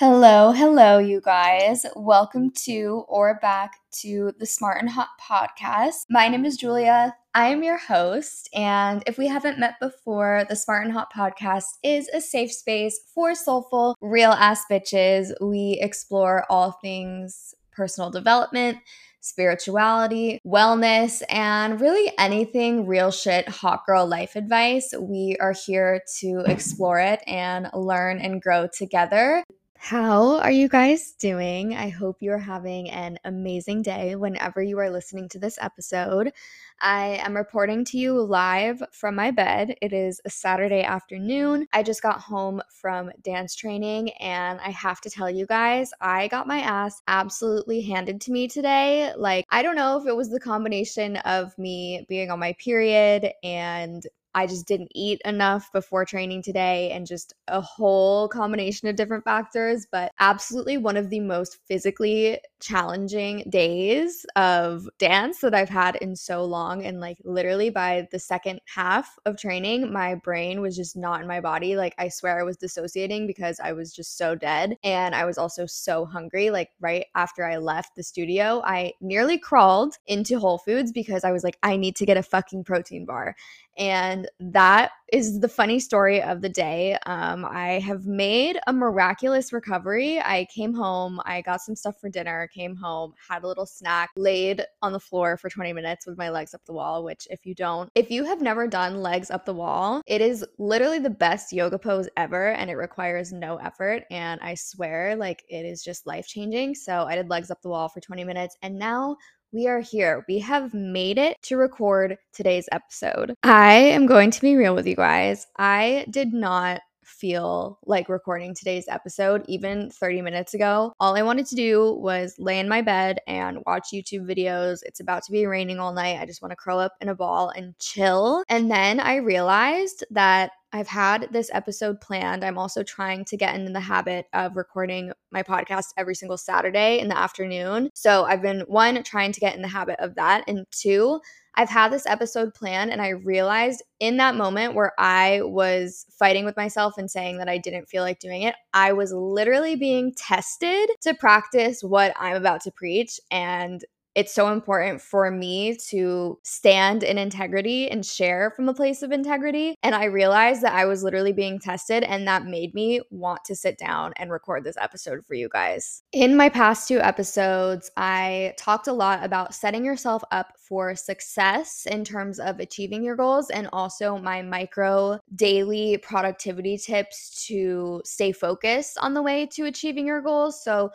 Hello, hello, you guys. Welcome to or back to the Smart and Hot podcast. My name is Julia. I am your host. And if we haven't met before, the Smart and Hot podcast is a safe space for soulful, real ass bitches. We explore all things personal development spirituality, wellness, and really anything real shit hot girl life advice. We are here to explore it and learn and grow together. How are you guys doing? I hope you're having an amazing day whenever you are listening to this episode. I am reporting to you live from my bed. It is a Saturday afternoon. I just got home from dance training, and I have to tell you guys, I got my ass absolutely handed to me today. Like, I don't know if it was the combination of me being on my period and I just didn't eat enough before training today and just a whole combination of different factors, but absolutely one of the most physically challenging days of dance that I've had in so long. And like literally by the second half of training, my brain was just not in my body. Like I swear I was dissociating because I was just so dead. And I was also so hungry. Like right after I left the studio, I nearly crawled into Whole Foods because I was like, I need to get a fucking protein bar. And that is the funny story of the day. Um, I have made a miraculous recovery. I came home, I got some stuff for dinner, came home, had a little snack, laid on the floor for 20 minutes with my legs up the wall. Which, if you don't, if you have never done legs up the wall, it is literally the best yoga pose ever and it requires no effort. And I swear, like, it is just life changing. So I did legs up the wall for 20 minutes and now we are here. We have made it to record today's episode. I am going to be real with you guys. I did not feel like recording today's episode even 30 minutes ago. All I wanted to do was lay in my bed and watch YouTube videos. It's about to be raining all night. I just want to curl up in a ball and chill. And then I realized that I've had this episode planned. I'm also trying to get into the habit of recording my podcast every single Saturday in the afternoon. So I've been one, trying to get in the habit of that. And two, I've had this episode planned and I realized in that moment where I was fighting with myself and saying that I didn't feel like doing it, I was literally being tested to practice what I'm about to preach. And it's so important for me to stand in integrity and share from a place of integrity. And I realized that I was literally being tested, and that made me want to sit down and record this episode for you guys. In my past two episodes, I talked a lot about setting yourself up for success in terms of achieving your goals and also my micro daily productivity tips to stay focused on the way to achieving your goals. So,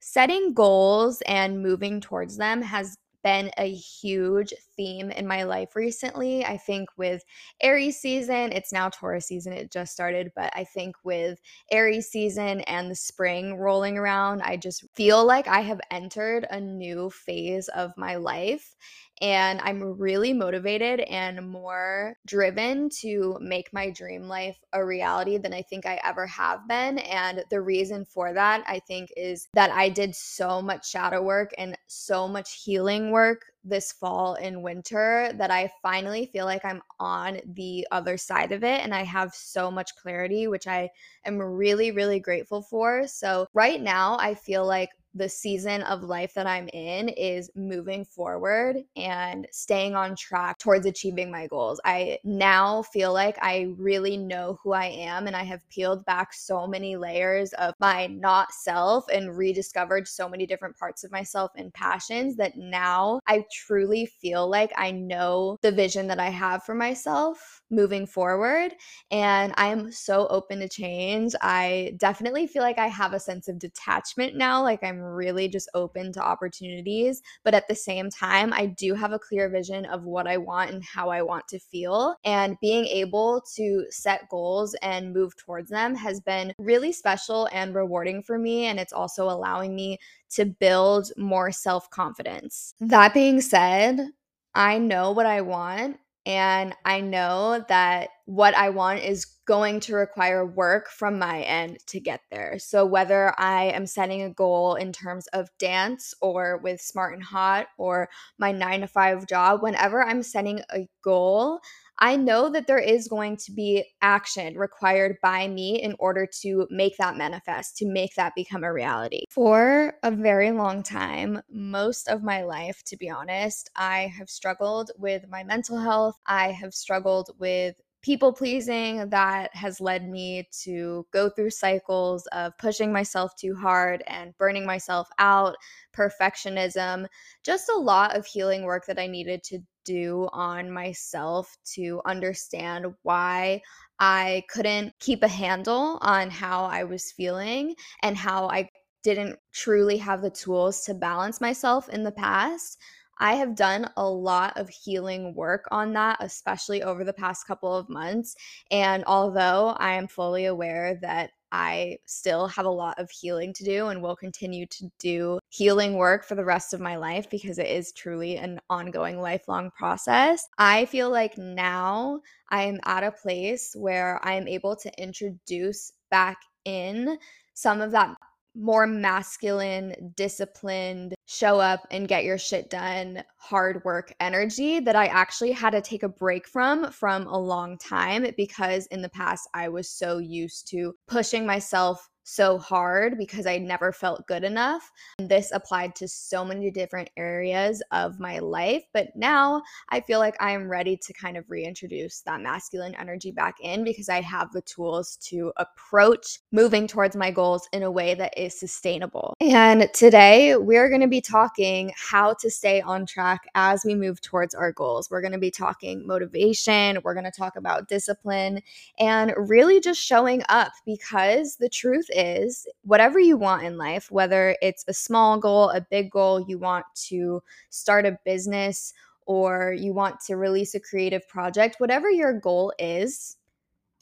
setting goals and moving towards them has been a huge theme in my life recently. I think with Aries season, it's now Taurus season, it just started, but I think with Aries season and the spring rolling around, I just feel like I have entered a new phase of my life and I'm really motivated and more driven to make my dream life a reality than I think I ever have been. And the reason for that, I think, is that I did so much shadow work and so much healing work this fall and winter that I finally feel like I'm on the other side of it and I have so much clarity, which I am really, really grateful for. So, right now, I feel like the season of life that I'm in is moving forward and staying on track towards achieving my goals. I now feel like I really know who I am and I have peeled back so many layers of my not self and rediscovered so many different parts of myself and passions that now I truly feel like I know the vision that I have for myself moving forward. And I am so open to change. I definitely feel like I have a sense of detachment now. Like I'm really just open to opportunities. But at the same time, I do have a clear vision of what I want and how I want to feel. And being able to set goals and move towards them has been really special and rewarding for me. And it's also allowing me to build more self confidence. That being said, I know what I want and I know that what I want is going to require work from my end to get there. So, whether I am setting a goal in terms of dance or with Smart and Hot or my nine to five job, whenever I'm setting a goal, I know that there is going to be action required by me in order to make that manifest, to make that become a reality. For a very long time, most of my life, to be honest, I have struggled with my mental health. I have struggled with people pleasing that has led me to go through cycles of pushing myself too hard and burning myself out, perfectionism, just a lot of healing work that I needed to do on myself to understand why I couldn't keep a handle on how I was feeling and how I didn't truly have the tools to balance myself in the past. I have done a lot of healing work on that, especially over the past couple of months. And although I am fully aware that I still have a lot of healing to do and will continue to do healing work for the rest of my life because it is truly an ongoing lifelong process. I feel like now I am at a place where I am able to introduce back in some of that more masculine, disciplined, show up and get your shit done, hard work energy that I actually had to take a break from from a long time because in the past I was so used to pushing myself so hard because I never felt good enough. And this applied to so many different areas of my life. But now I feel like I am ready to kind of reintroduce that masculine energy back in because I have the tools to approach moving towards my goals in a way that is sustainable. And today we're going to be talking how to stay on track as we move towards our goals. We're going to be talking motivation, we're going to talk about discipline, and really just showing up because the truth is whatever you want in life, whether it's a small goal, a big goal, you want to start a business, or you want to release a creative project, whatever your goal is,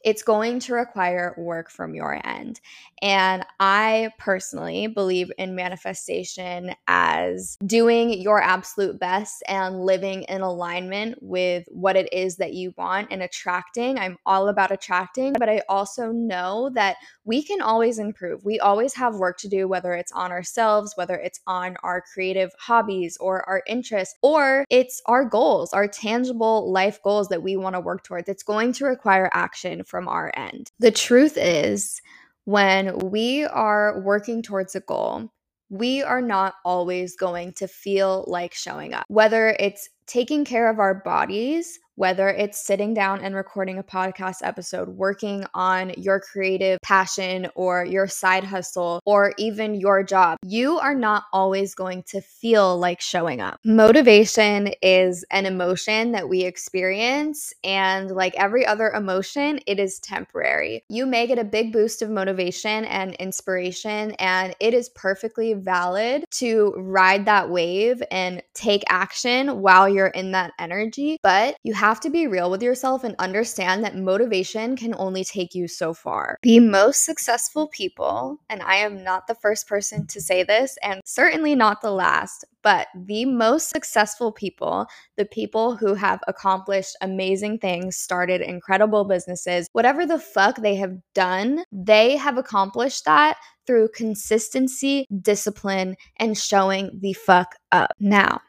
it's going to require work from your end. And I personally believe in manifestation as doing your absolute best and living in alignment with what it is that you want and attracting. I'm all about attracting, but I also know that we can always improve. We always have work to do, whether it's on ourselves, whether it's on our creative hobbies or our interests, or it's our goals, our tangible life goals that we want to work towards. It's going to require action from our end. The truth is, when we are working towards a goal, we are not always going to feel like showing up. Whether it's taking care of our bodies, whether it's sitting down and recording a podcast episode, working on your creative passion or your side hustle or even your job, you are not always going to feel like showing up. Motivation is an emotion that we experience, and like every other emotion, it is temporary. You may get a big boost of motivation and inspiration, and it is perfectly valid to ride that wave and take action while you're in that energy, but you have to be real with yourself and understand that motivation can only take you so far. The most successful people, and I am not the first person to say this, and certainly not the last, but the most successful people, the people who have accomplished amazing things, started incredible businesses, whatever the fuck they have done, they have accomplished that through consistency, discipline, and showing the fuck up. Now,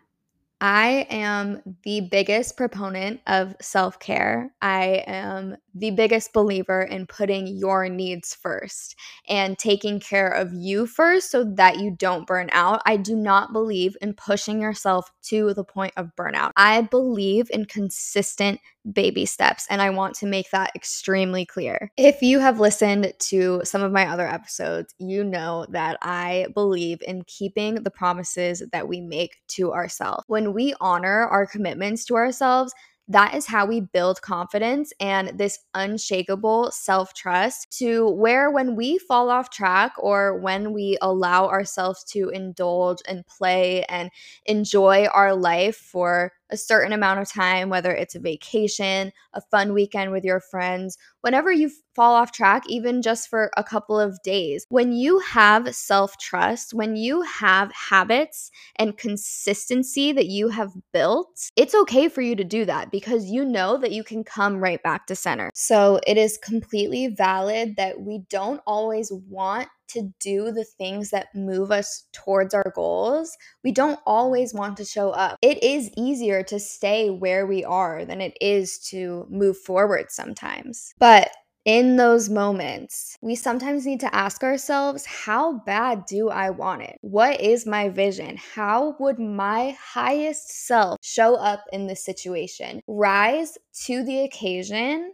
I am the biggest proponent of self care. I am the biggest believer in putting your needs first and taking care of you first so that you don't burn out. I do not believe in pushing yourself to the point of burnout. I believe in consistent baby steps, and I want to make that extremely clear. If you have listened to some of my other episodes, you know that I believe in keeping the promises that we make to ourselves. When we honor our commitments to ourselves, that is how we build confidence and this unshakable self trust to where when we fall off track or when we allow ourselves to indulge and play and enjoy our life for a certain amount of time, whether it's a vacation, a fun weekend with your friends, whenever you fall off track, even just for a couple of days. When you have self trust, when you have habits and consistency that you have built, it's okay for you to do that because you know that you can come right back to center. So it is completely valid that we don't always want to do the things that move us towards our goals, we don't always want to show up. It is easier to stay where we are than it is to move forward sometimes. But in those moments, we sometimes need to ask ourselves, how bad do I want it? What is my vision? How would my highest self show up in this situation? Rise to the occasion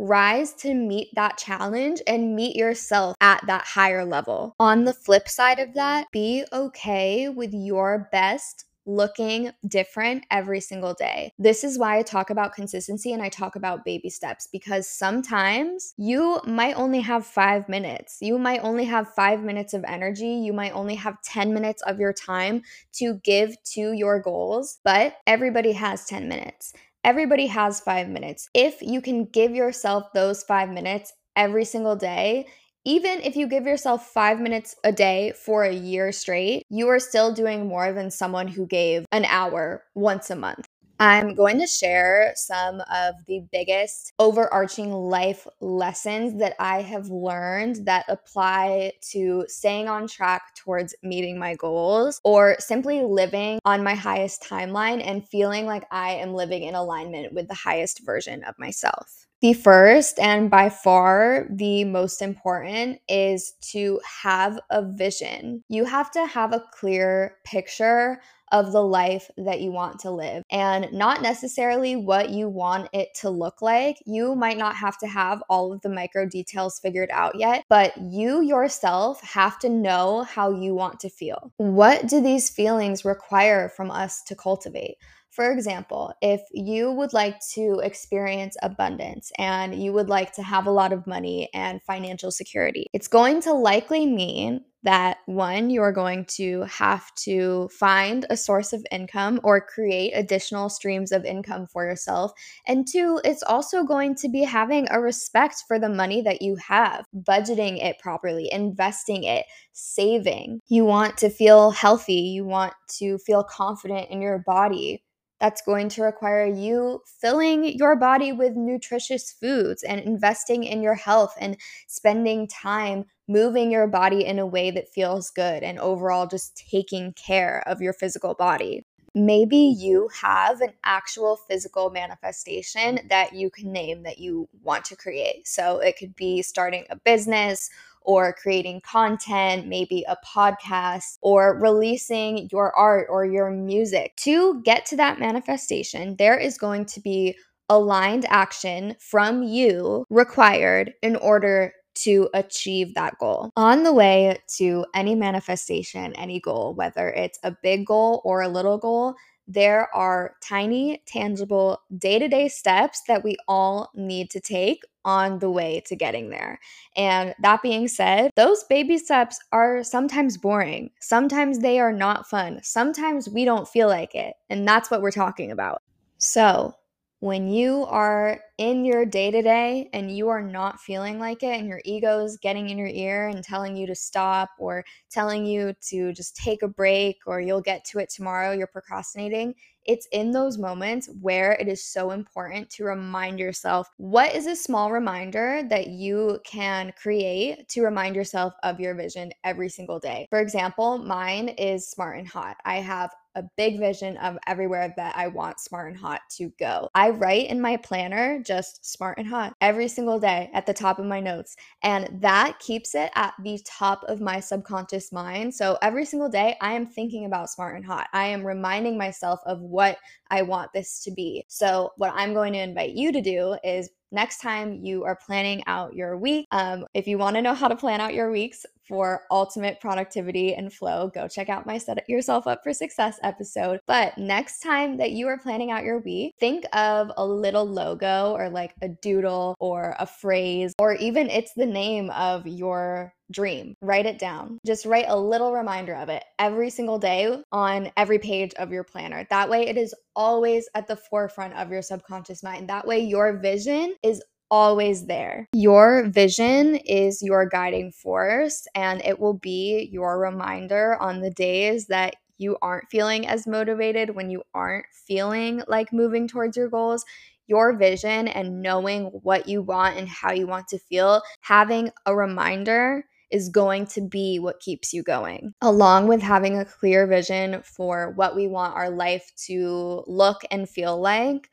rise to meet that challenge and meet yourself at that higher level. On the flip side of that, be okay with your best looking different every single day. This is why I talk about consistency and I talk about baby steps because sometimes you might only have five minutes. You might only have five minutes of energy. You might only have 10 minutes of your time to give to your goals, but everybody has 10 minutes. Everybody has five minutes. If you can give yourself those five minutes every single day, even if you give yourself five minutes a day for a year straight, you are still doing more than someone who gave an hour once a month. I'm going to share some of the biggest overarching life lessons that I have learned that apply to staying on track towards meeting my goals or simply living on my highest timeline and feeling like I am living in alignment with the highest version of myself. The first and by far the most important is to have a vision. You have to have a clear picture of the life that you want to live and not necessarily what you want it to look like. You might not have to have all of the micro details figured out yet, but you yourself have to know how you want to feel. What do these feelings require from us to cultivate? For example, if you would like to experience abundance and you would like to have a lot of money and financial security, it's going to likely mean that one, you're going to have to find a source of income or create additional streams of income for yourself. And two, it's also going to be having a respect for the money that you have, budgeting it properly, investing it, saving. You want to feel healthy, you want to feel confident in your body that's going to require you filling your body with nutritious foods and investing in your health and spending time moving your body in a way that feels good and overall just taking care of your physical body. Maybe you have an actual physical manifestation that you can name that you want to create. So it could be starting a business or creating content, maybe a podcast, or releasing your art or your music. To get to that manifestation, there is going to be aligned action from you required in order to achieve that goal. On the way to any manifestation, any goal, whether it's a big goal or a little goal, there are tiny, tangible, day to day steps that we all need to take on the way to getting there. And that being said, those baby steps are sometimes boring. Sometimes they are not fun. Sometimes we don't feel like it. And that's what we're talking about. So, when you are in your day to day and you are not feeling like it, and your ego is getting in your ear and telling you to stop or telling you to just take a break or you'll get to it tomorrow, you're procrastinating. It's in those moments where it is so important to remind yourself what is a small reminder that you can create to remind yourself of your vision every single day. For example, mine is smart and hot. I have a big vision of everywhere that I want Smart and Hot to go. I write in my planner just Smart and Hot every single day at the top of my notes. And that keeps it at the top of my subconscious mind. So every single day, I am thinking about Smart and Hot. I am reminding myself of what I want this to be. So, what I'm going to invite you to do is next time you are planning out your week. Um, if you want to know how to plan out your weeks for ultimate productivity and flow, go check out my Set Yourself Up for Success episode. But next time that you are planning out your week, think of a little logo or like a doodle or a phrase, or even it's the name of your dream. Write it down. Just write a little reminder of it every single day on every page of your planner. That way, it is always at the forefront of your subconscious mind. That way, your vision is always there. Your vision is your guiding force, and it will be your reminder on the days that you aren't feeling as motivated, when you aren't feeling like moving towards your goals. Your vision and knowing what you want and how you want to feel, having a reminder is going to be what keeps you going. Along with having a clear vision for what we want our life to look and feel like,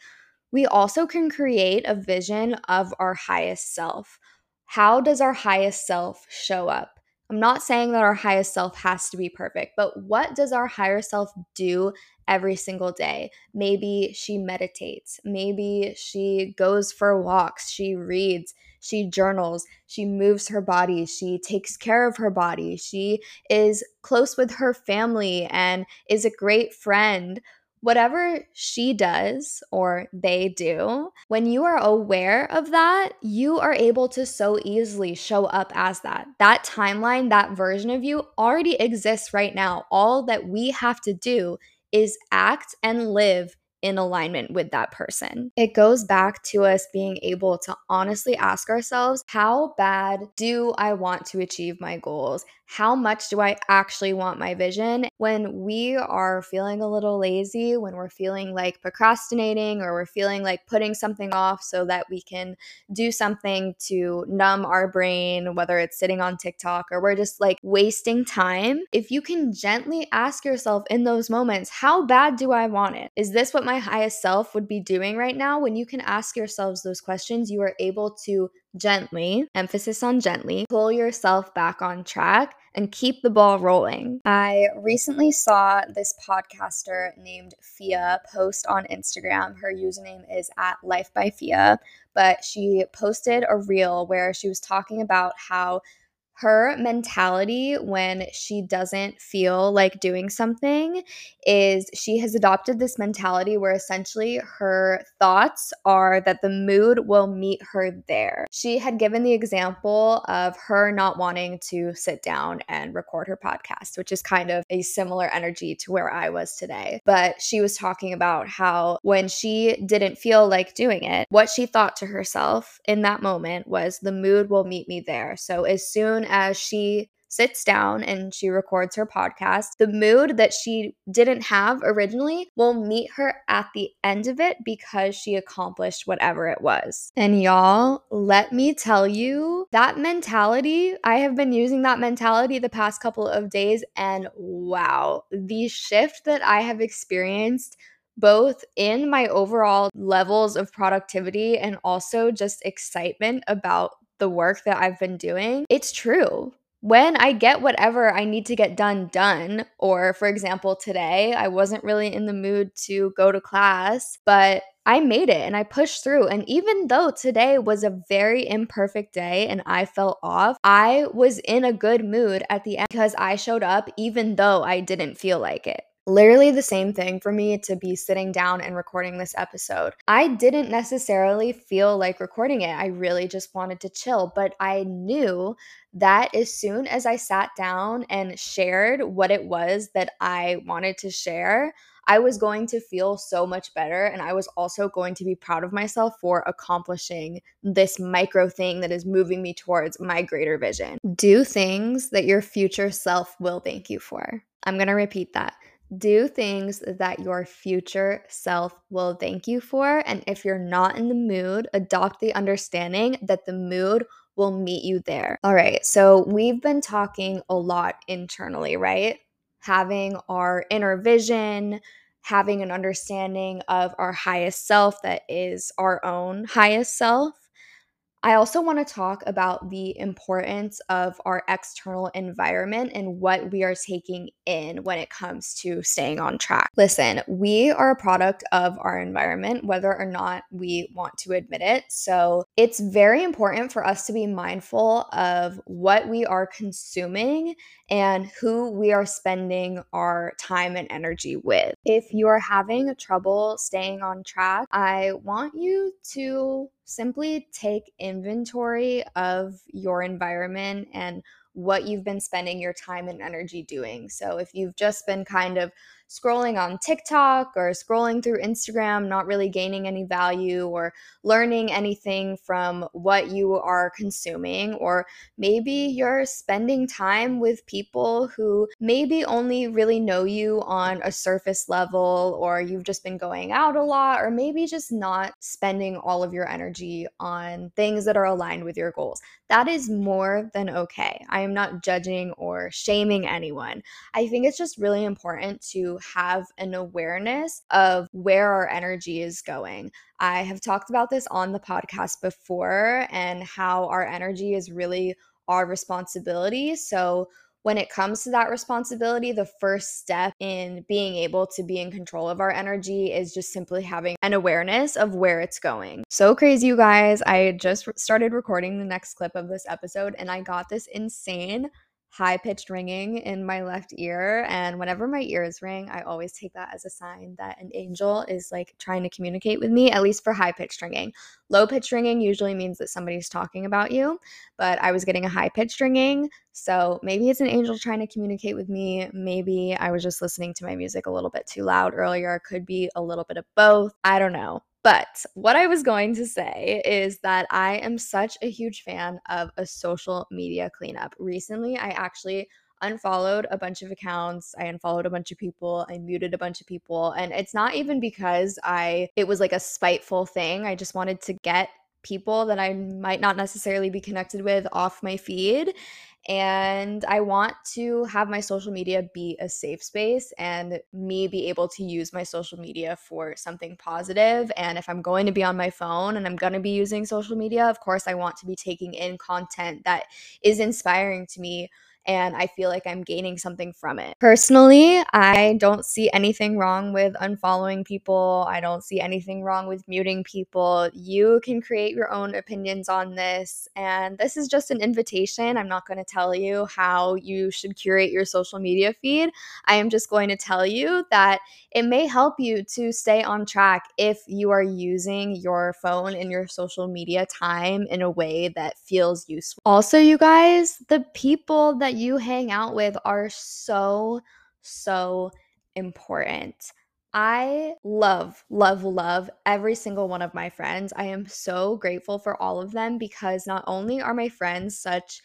we also can create a vision of our highest self. How does our highest self show up? I'm not saying that our highest self has to be perfect, but what does our higher self do every single day? Maybe she meditates, maybe she goes for walks, she reads, she journals, she moves her body, she takes care of her body, she is close with her family and is a great friend whatever she does or they do, when you are aware of that, you are able to so easily show up as that. That timeline, that version of you already exists right now. All that we have to do is act and live in alignment with that person. It goes back to us being able to honestly ask ourselves, how bad do I want to achieve my goals? How much do I actually want my vision? When we are feeling a little lazy, when we're feeling like procrastinating or we're feeling like putting something off so that we can do something to numb our brain, whether it's sitting on TikTok or we're just like wasting time, if you can gently ask yourself in those moments, how bad do I want it? Is this what my highest self would be doing right now? When you can ask yourselves those questions, you are able to gently, emphasis on gently, pull yourself back on track and keep the ball rolling. I recently saw this podcaster named Fia post on Instagram. Her username is at Life by Fia, but she posted a reel where she was talking about how her mentality when she doesn't feel like doing something is she has adopted this mentality where essentially her thoughts are that the mood will meet her there. She had given the example of her not wanting to sit down and record her podcast, which is kind of a similar energy to where I was today. But she was talking about how when she didn't feel like doing it, what she thought to herself in that moment was the mood will meet me there. So as soon as she sits down and she records her podcast, the mood that she didn't have originally will meet her at the end of it because she accomplished whatever it was. And y'all, let me tell you, that mentality, I have been using that mentality the past couple of days, and wow, the shift that I have experienced both in my overall levels of productivity and also just excitement about the work that I've been doing, it's true. When I get whatever I need to get done, done, or for example, today I wasn't really in the mood to go to class, but I made it and I pushed through. And even though today was a very imperfect day and I felt off, I was in a good mood at the end because I showed up even though I didn't feel like it literally the same thing for me to be sitting down and recording this episode. I didn't necessarily feel like recording it. I really just wanted to chill, but I knew that as soon as I sat down and shared what it was that I wanted to share, I was going to feel so much better. And I was also going to be proud of myself for accomplishing this micro thing that is moving me towards my greater vision. Do things that your future self will thank you for. I'm going to repeat that do things that your future self will thank you for. And if you're not in the mood, adopt the understanding that the mood will meet you there. All right, so we've been talking a lot internally, right? Having our inner vision, having an understanding of our highest self that is our own highest self. I also want to talk about the importance of our external environment and what we are taking in when it comes to staying on track. Listen, we are a product of our environment, whether or not we want to admit it. So it's very important for us to be mindful of what we are consuming and who we are spending our time and energy with. If you are having trouble staying on track, I want you to simply take inventory of your environment and what you've been spending your time and energy doing. So if you've just been kind of scrolling on TikTok or scrolling through Instagram, not really gaining any value or learning anything from what you are consuming. Or maybe you're spending time with people who maybe only really know you on a surface level, or you've just been going out a lot, or maybe just not spending all of your energy on things that are aligned with your goals. That is more than okay. I am not judging or shaming anyone. I think it's just really important have an awareness of where our energy is going. I have talked about this on the podcast before and how our energy is really our responsibility. So, when it comes to that responsibility, the first step in being able to be in control of our energy is just simply having an awareness of where it's going. So crazy, you guys. I just started recording the next clip of this episode and I got this insane high pitched ringing in my left ear. And whenever my ears ring, I always take that as a sign that an angel is like trying to communicate with me, at least for high pitched ringing. Low pitched ringing usually means that somebody's talking about you, but I was getting a high pitched ringing. So maybe it's an angel trying to communicate with me. Maybe I was just listening to my music a little bit too loud earlier. Could be a little bit of both. I don't know. But what I was going to say is that I am such a huge fan of a social media cleanup. Recently, I actually unfollowed a bunch of accounts i unfollowed a bunch of people i muted a bunch of people and it's not even because i it was like a spiteful thing i just wanted to get people that i might not necessarily be connected with off my feed and I want to have my social media be a safe space and me be able to use my social media for something positive. And if I'm going to be on my phone and I'm going to be using social media, of course, I want to be taking in content that is inspiring to me and I feel like I'm gaining something from it. Personally, I don't see anything wrong with unfollowing people. I don't see anything wrong with muting people. You can create your own opinions on this. And this is just an invitation. I'm not going to tell you how you should curate your social media feed. I am just going to tell you that it may help you to stay on track if you are using your phone and your social media time in a way that feels useful. Also, you guys, the people that you hang out with are so, so important. I love, love, love every single one of my friends. I am so grateful for all of them because not only are my friends such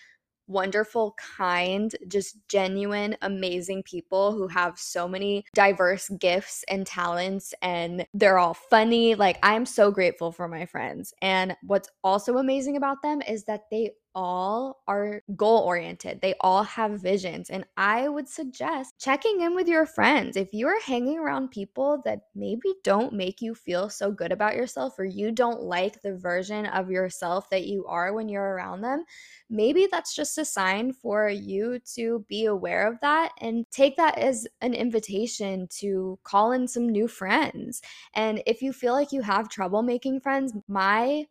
wonderful, kind, just genuine, amazing people who have so many diverse gifts and talents, and they're all funny. Like, I'm so grateful for my friends. And what's also amazing about them is that they all are goal oriented. They all have visions. And I would suggest checking in with your friends. If you are hanging around people that maybe don't make you feel so good about yourself, or you don't like the version of yourself that you are when you're around them, maybe that's just a sign for you to be aware of that and take that as an invitation to call in some new friends. And if you feel like you have trouble making friends, my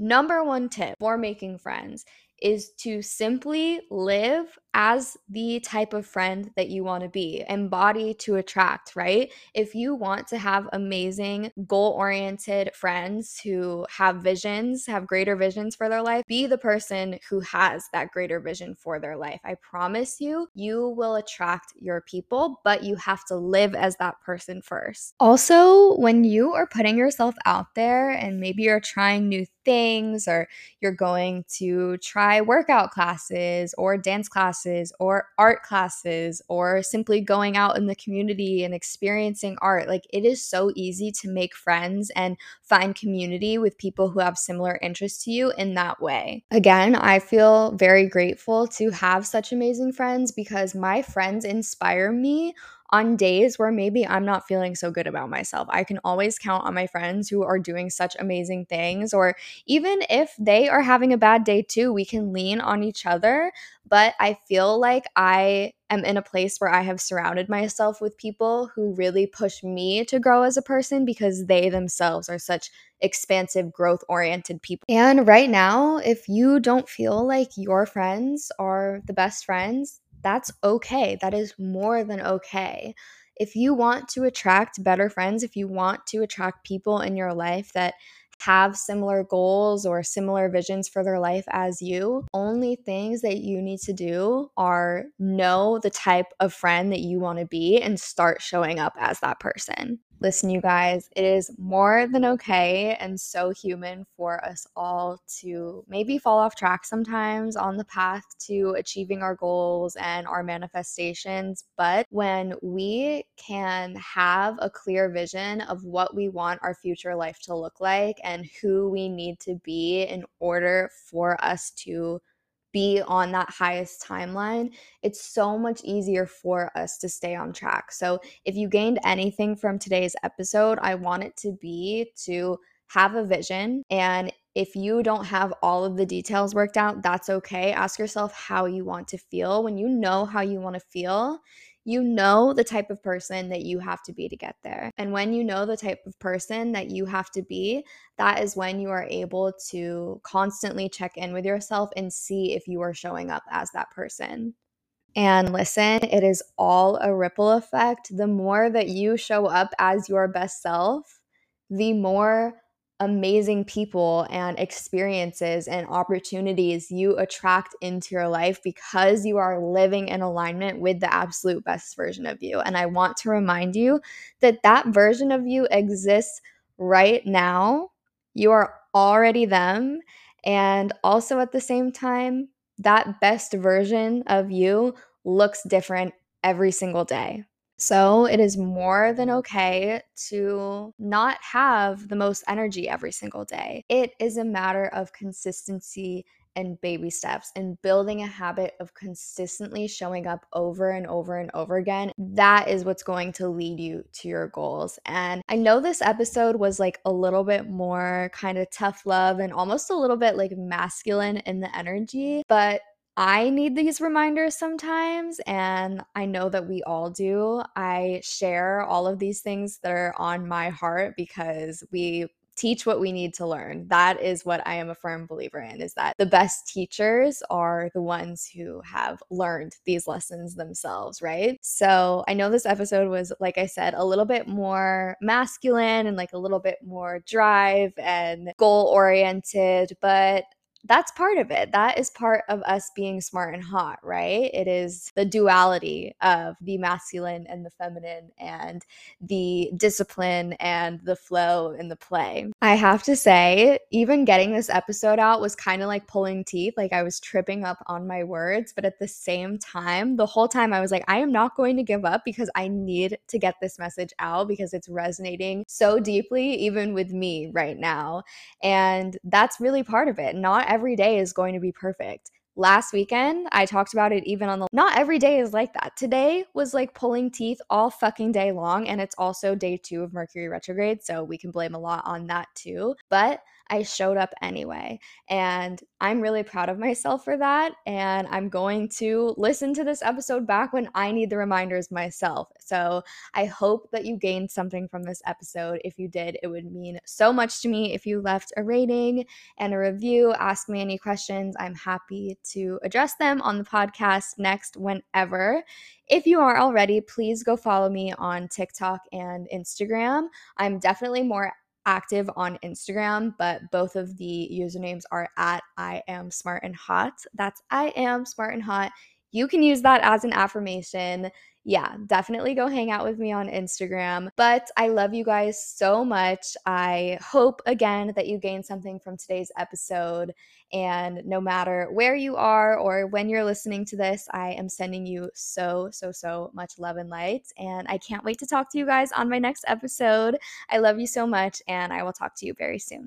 number one tip for making friends is to simply live as the type of friend that you want to be, embody to attract, right? If you want to have amazing, goal oriented friends who have visions, have greater visions for their life, be the person who has that greater vision for their life. I promise you, you will attract your people, but you have to live as that person first. Also, when you are putting yourself out there and maybe you're trying new things or you're going to try workout classes or dance classes, classes or art classes or simply going out in the community and experiencing art. Like it is so easy to make friends and find community with people who have similar interests to you in that way. Again, I feel very grateful to have such amazing friends because my friends inspire me on days where maybe I'm not feeling so good about myself. I can always count on my friends who are doing such amazing things, or even if they are having a bad day too, we can lean on each other. But I feel like I am in a place where I have surrounded myself with people who really push me to grow as a person because they themselves are such expansive, growth oriented people. And right now, if you don't feel like your friends are the best friends, that's okay. That is more than okay. If you want to attract better friends, if you want to attract people in your life that have similar goals or similar visions for their life as you, only things that you need to do are know the type of friend that you want to be and start showing up as that person. Listen, you guys, it is more than okay and so human for us all to maybe fall off track sometimes on the path to achieving our goals and our manifestations. But when we can have a clear vision of what we want our future life to look like and who we need to be in order for us to be on that highest timeline, it's so much easier for us to stay on track. So, if you gained anything from today's episode, I want it to be to have a vision. And if you don't have all of the details worked out, that's okay. Ask yourself how you want to feel. When you know how you want to feel, you know the type of person that you have to be to get there. And when you know the type of person that you have to be, that is when you are able to constantly check in with yourself and see if you are showing up as that person. And listen, it is all a ripple effect. The more that you show up as your best self, the more amazing people and experiences and opportunities you attract into your life because you are living in alignment with the absolute best version of you. And I want to remind you that that version of you exists right now. You are already them. And also at the same time, that best version of you looks different every single day. So it is more than okay to not have the most energy every single day. It is a matter of consistency and baby steps and building a habit of consistently showing up over and over and over again. That is what's going to lead you to your goals. And I know this episode was like a little bit more kind of tough love and almost a little bit like masculine in the energy, but I need these reminders sometimes, and I know that we all do. I share all of these things that are on my heart because we teach what we need to learn. That is what I am a firm believer in is that the best teachers are the ones who have learned these lessons themselves, right? So, I know this episode was like I said a little bit more masculine and like a little bit more drive and goal oriented, but that's part of it. That is part of us being smart and hot, right? It is the duality of the masculine and the feminine and the discipline and the flow and the play. I have to say, even getting this episode out was kind of like pulling teeth. Like I was tripping up on my words, but at the same time, the whole time I was like, I am not going to give up because I need to get this message out because it's resonating so deeply, even with me right now. And that's really part of it. Not every day is going to be perfect. Last weekend, I talked about it even on the not every day is like that. Today was like pulling teeth all fucking day long, and it's also day two of Mercury retrograde, so we can blame a lot on that too. But I showed up anyway. And I'm really proud of myself for that. And I'm going to listen to this episode back when I need the reminders myself. So I hope that you gained something from this episode. If you did, it would mean so much to me if you left a rating and a review. Ask me any questions. I'm happy to address them on the podcast next, whenever. If you are already, please go follow me on TikTok and Instagram. I'm definitely more active on Instagram, but both of the usernames are at I am smart and hot. That's I am smart and hot. You can use that as an affirmation. Yeah, definitely go hang out with me on Instagram. But I love you guys so much. I hope again that you gained something from today's episode. And no matter where you are or when you're listening to this, I am sending you so, so, so much love and light. And I can't wait to talk to you guys on my next episode. I love you so much, and I will talk to you very soon.